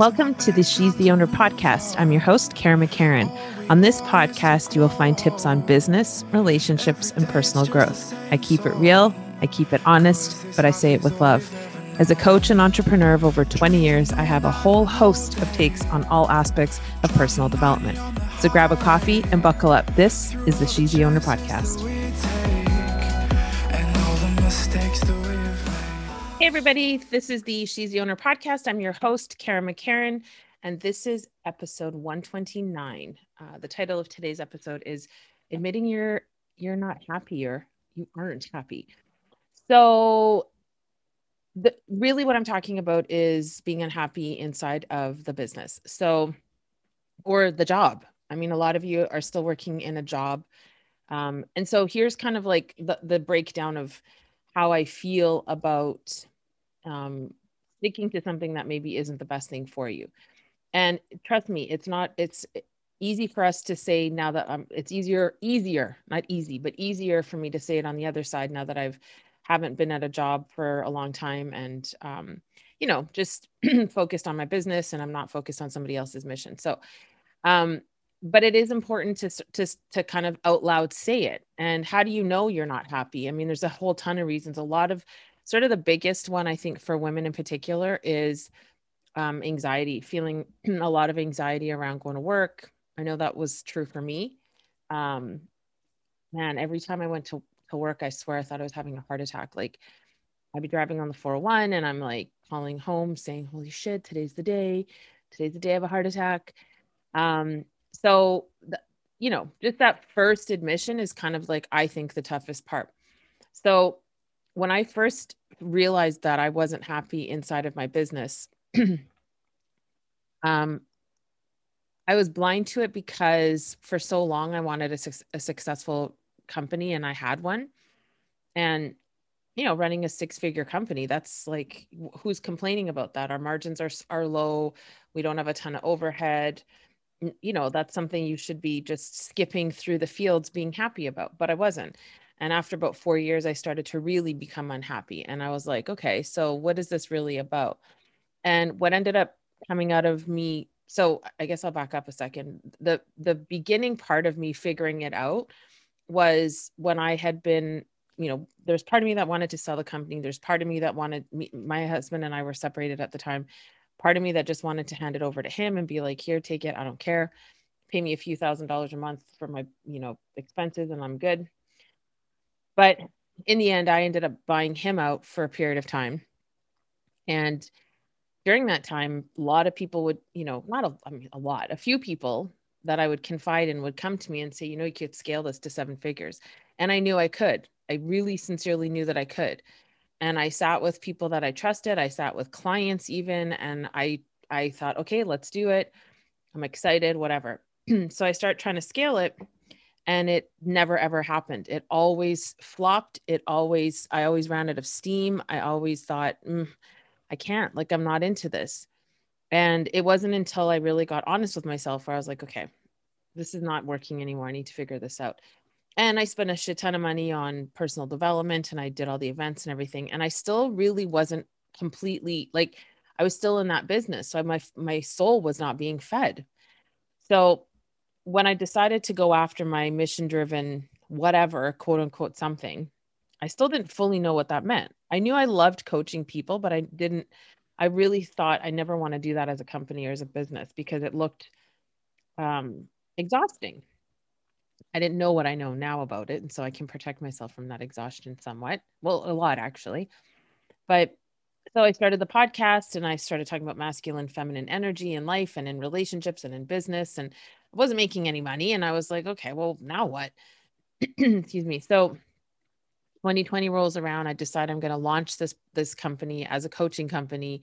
Welcome to the She's the Owner podcast. I'm your host, Karen McCarran. On this podcast, you will find tips on business, relationships, and personal growth. I keep it real, I keep it honest, but I say it with love. As a coach and entrepreneur of over 20 years, I have a whole host of takes on all aspects of personal development. So grab a coffee and buckle up. This is the She's the Owner podcast. Hey, everybody. This is the She's the Owner podcast. I'm your host, Karen McCarran, and this is episode 129. Uh, the title of today's episode is Admitting You're You're Not Happy or You Aren't Happy. So, the, really, what I'm talking about is being unhappy inside of the business. So, or the job. I mean, a lot of you are still working in a job. Um, and so, here's kind of like the, the breakdown of how I feel about um, sticking to something that maybe isn't the best thing for you. And trust me, it's not, it's easy for us to say now that um, it's easier, easier, not easy, but easier for me to say it on the other side now that I've haven't been at a job for a long time and, um, you know, just focused on my business and I'm not focused on somebody else's mission. So, um, but it is important to, to, to kind of out loud say it. And how do you know you're not happy? I mean, there's a whole ton of reasons. A lot of sort of the biggest one I think for women in particular is um, anxiety, feeling a lot of anxiety around going to work. I know that was true for me. Um, man, every time I went to, to work, I swear I thought I was having a heart attack. Like I'd be driving on the 401 and I'm like calling home saying, Holy shit, today's the day. Today's the day of a heart attack. Um, so, the, you know, just that first admission is kind of like, I think the toughest part. So, when I first realized that I wasn't happy inside of my business, um, I was blind to it because for so long I wanted a, su- a successful company and I had one. And, you know, running a six figure company, that's like, who's complaining about that? Our margins are, are low. We don't have a ton of overhead. You know, that's something you should be just skipping through the fields being happy about, but I wasn't. And after about four years, I started to really become unhappy. And I was like, okay, so what is this really about? And what ended up coming out of me, so I guess I'll back up a second. The the beginning part of me figuring it out was when I had been, you know, there's part of me that wanted to sell the company. There's part of me that wanted me, my husband and I were separated at the time. Part of me that just wanted to hand it over to him and be like, here, take it. I don't care. Pay me a few thousand dollars a month for my, you know, expenses and I'm good but in the end, I ended up buying him out for a period of time. And during that time, a lot of people would, you know, not a, I mean, a lot, a few people that I would confide in would come to me and say, you know, you could scale this to seven figures. And I knew I could. I really sincerely knew that I could. And I sat with people that I trusted. I sat with clients even, and I I thought, okay, let's do it. I'm excited, whatever. so I start trying to scale it and it never ever happened. It always flopped. It always i always ran out of steam. I always thought mm, i can't like i'm not into this. And it wasn't until i really got honest with myself where i was like okay this is not working anymore. I need to figure this out. And i spent a shit ton of money on personal development and i did all the events and everything. And i still really wasn't completely like i was still in that business. So my my soul was not being fed. So when I decided to go after my mission driven, whatever, quote unquote, something, I still didn't fully know what that meant. I knew I loved coaching people, but I didn't, I really thought I never want to do that as a company or as a business because it looked um, exhausting. I didn't know what I know now about it. And so I can protect myself from that exhaustion somewhat. Well, a lot actually. But so I started the podcast and I started talking about masculine, feminine energy in life and in relationships and in business. And I wasn't making any money. And I was like, okay, well, now what? Excuse me. So 2020 rolls around. I decide I'm going to launch this this company as a coaching company.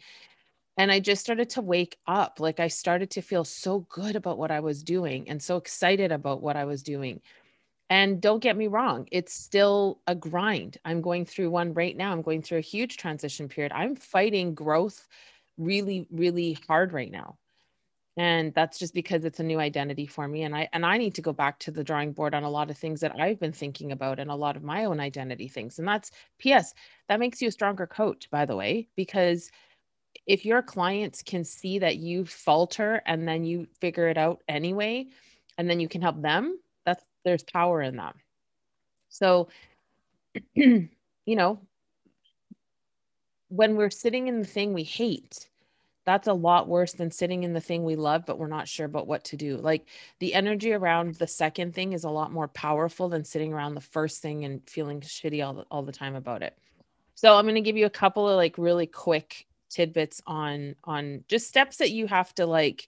And I just started to wake up. Like I started to feel so good about what I was doing and so excited about what I was doing. And don't get me wrong, it's still a grind. I'm going through one right now. I'm going through a huge transition period. I'm fighting growth really, really hard right now and that's just because it's a new identity for me and i and i need to go back to the drawing board on a lot of things that i've been thinking about and a lot of my own identity things and that's ps that makes you a stronger coach by the way because if your clients can see that you falter and then you figure it out anyway, and then you can help them, there's power in that. So, you know, when we're sitting in the thing we hate, that's a lot worse than sitting in the thing we love, but we're not sure about what to do. Like the energy around the second thing is a lot more powerful than sitting around the first thing and feeling shitty all the, all the time about it. So I'm going to give you a couple of like really quick tidbits on on just steps that you have to like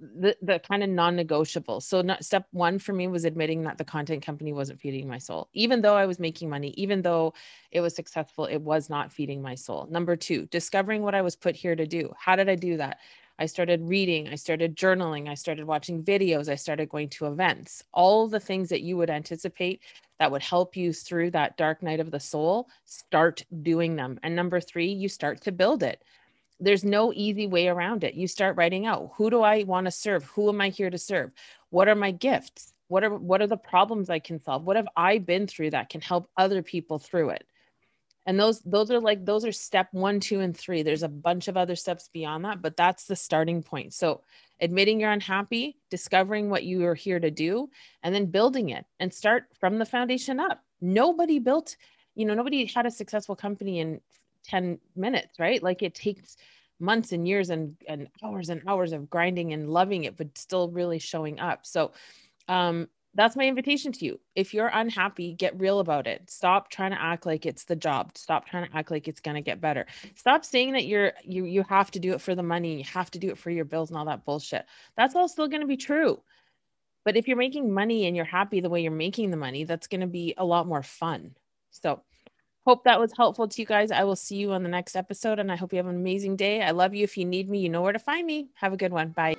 the, the kind of non-negotiable. So not, step one for me was admitting that the content company wasn't feeding my soul even though i was making money even though it was successful it was not feeding my soul. Number two discovering what i was put here to do. How did i do that? I started reading i started journaling i started watching videos i started going to events. All the things that you would anticipate that would help you through that dark night of the soul start doing them. And number three you start to build it there's no easy way around it. You start writing out who do I want to serve? Who am I here to serve? What are my gifts? What are what are the problems I can solve? What have I been through that can help other people through it? And those those are like those are step 1, 2 and 3. There's a bunch of other steps beyond that, but that's the starting point. So admitting you're unhappy, discovering what you are here to do, and then building it and start from the foundation up. Nobody built, you know, nobody had a successful company in 10 minutes, right? Like it takes months and years and, and hours and hours of grinding and loving it, but still really showing up. So, um, that's my invitation to you. If you're unhappy, get real about it. Stop trying to act like it's the job. Stop trying to act like it's going to get better. Stop saying that you're you you have to do it for the money, you have to do it for your bills and all that bullshit. That's all still going to be true. But if you're making money and you're happy the way you're making the money, that's going to be a lot more fun. So, Hope that was helpful to you guys. I will see you on the next episode and I hope you have an amazing day. I love you. If you need me, you know where to find me. Have a good one. Bye.